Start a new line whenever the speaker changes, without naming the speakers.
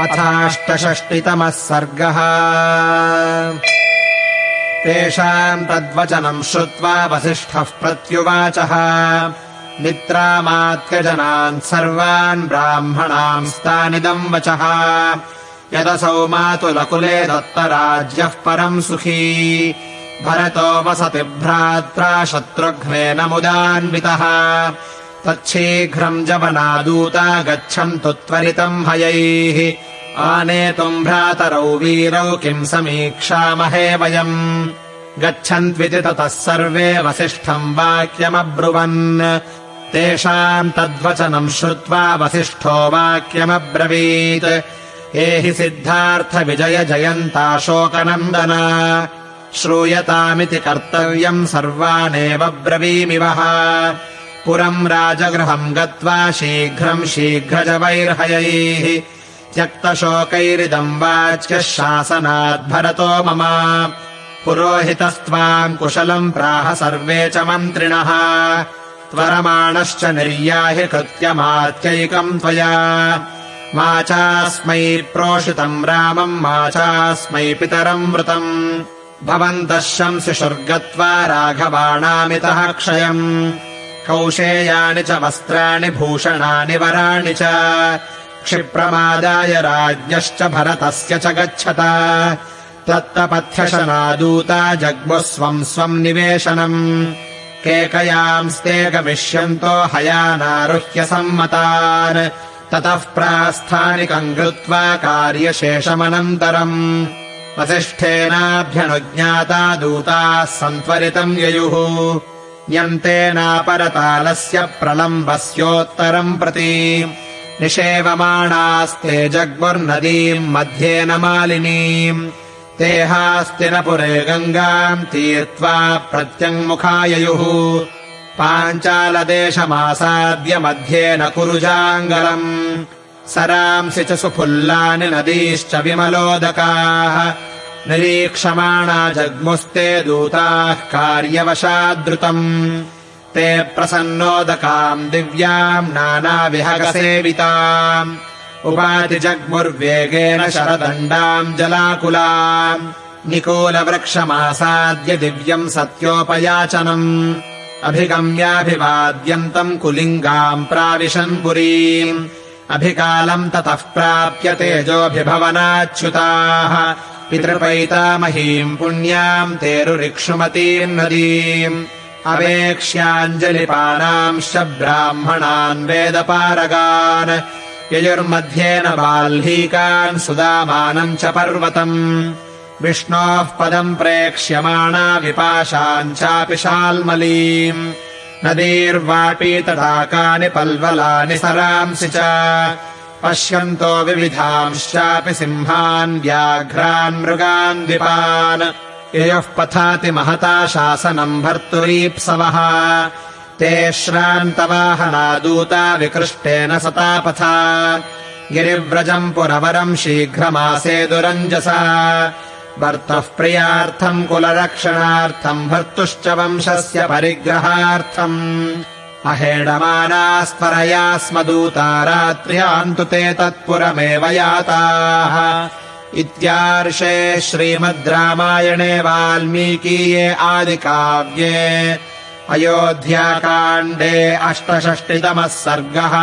अथाष्टषष्टितमः सर्गः। तेषाम् तद्वचनम् श्रुत्वा वसिष्ठः प्रत्युवाचः। मित्रामात्यजनान् सर्वान् ब्राह्मणांस्तानिदम् वचः। यदसौ मातुलकुले दत्तराज्यः परम् सुखी। भरतो वसति भ्रात्रा शत्रुघ्नेन मुदान्वितः तच्छीघ्रम् जवनादूता गच्छन्तु त्वरितम् हयैः। आनेतुम् भ्रातरौ वीरौ किम् समीक्षामहे वयम्। गच्छन्त्विति ततः सर्वे वसिष्ठम् वाक्यमब्रुवन्। तेषाम् तद्वचनम् श्रुत्वा वसिष्ठो वाक्यमब्रवीत्। एहि सिद्धार्थविजय जयन्ताशोकनन्दन श्रूयतामिति कर्तव्यम् सर्वानेव ब्रवीमिवः पुरम् राजगृहम् गत्वा शीघ्रम् शीघ्रजवैर्हयैः त्यक्तशोकैरिदम् वाच्यः शासनाद्भरतो मम। पुरोहितस्त्वाम् कुशलम् प्राह सर्वे च मन्त्रिणः। त्वरमाणश्च निर्याहि कृत्यमात्यैकम् त्वया। मा चास्मै प्रोषितम् रामम् मा चास्मै पितरम् वृतम् भवन्तः शंसिषुर्गत्वा राघवाणामितः क्षयम् कौशेयानि च वस्त्राणि भूषणानि वराणि च। क्षिप्रमादाय राज्ञश्च भरतस्य च गच्छत। तत्तपथ्यशनादूता जग्मुः स्वम् स्वम् निवेशनम्। केकयांस्ते गमिष्यन्तो हयानारुह्य सम्मतान्। ततः प्रास्थानिकम् कृत्वा कार्यशेषमनन्तरम्। वसिष्ठेनाभ्यनुज्ञाता दूताः सन्त्वरितम् ययुः यन्तेनापरतालस्य प्रलम्बस्योत्तरम् प्रति। निषेवमाणास्ते जग्मुर्नदीम् मध्येन मालिनीम्। तेहास्तिनपुरे गङ्गाम् तीर्त्वा प्रत्यङ्मुखाययुः। पाञ्चालदेशमासाद्य मध्येन कुरुजाङ्गलम्। सरांसि च सुफुल्लानि नदीश्च विमलोदकाः निरीक्षमाणा जग्मुस्ते दूताः कार्यवशाद्रुतम्। ते प्रसन्नोदकाम् दिव्याम् नानाविहगसेविताम्। उपातिजग्मुर्वेगेन शरदण्डाम् जलाकुलाम्। निकोलवृक्षमासाद्य दिव्यम् सत्योपयाचनम्। अभिगम्याभिवाद्यन्तम् कुलिङ्गाम् प्राविशन् पुरीम् अभिकालम् ततः प्राप्य तेजोऽभिभवनाच्युताः पितृपैतामहीम् पुण्याम् तेरुरिक्षुमतीम् नदीम्। अवेक्ष्याञ्जलिपानांश्च ब्राह्मणान् वेदपारगान्। ययुर्मध्येन बाल्हीकान् सुदामानम् च पर्वतम्। विष्णोः पदम् प्रेक्ष्यमाणा विपाशाम् चापि शाल्मलीम्। नदीर्वापीतटाकानि पल्वलानि सरांसि च पश्यन्तो विविधांश्चापि सिंहान् व्याघ्रान् मृगान् द्विपान्। ययोः पथाति महता शासनम् भर्तुरीप्सवः। ते श्रान्तवाहनादूता विकृष्टेन सतापथा। गिरिव्रजम् पुरवरम् शीघ्रमासे दुरञ्जसा। भर्तः प्रियार्थम् कुलरक्षणार्थम् भर्तुश्च वंशस्य परिग्रहार्थम् अहेडमानास्त्वरया स्म दूता रात्र्यान्तु ते तत्पुरमेव याताः। इत्यार्षे श्रीमद् रामायणे वाल्मीकीये आदिकाव्ये अयोध्याकाण्डे अष्टषष्टितमः सर्गः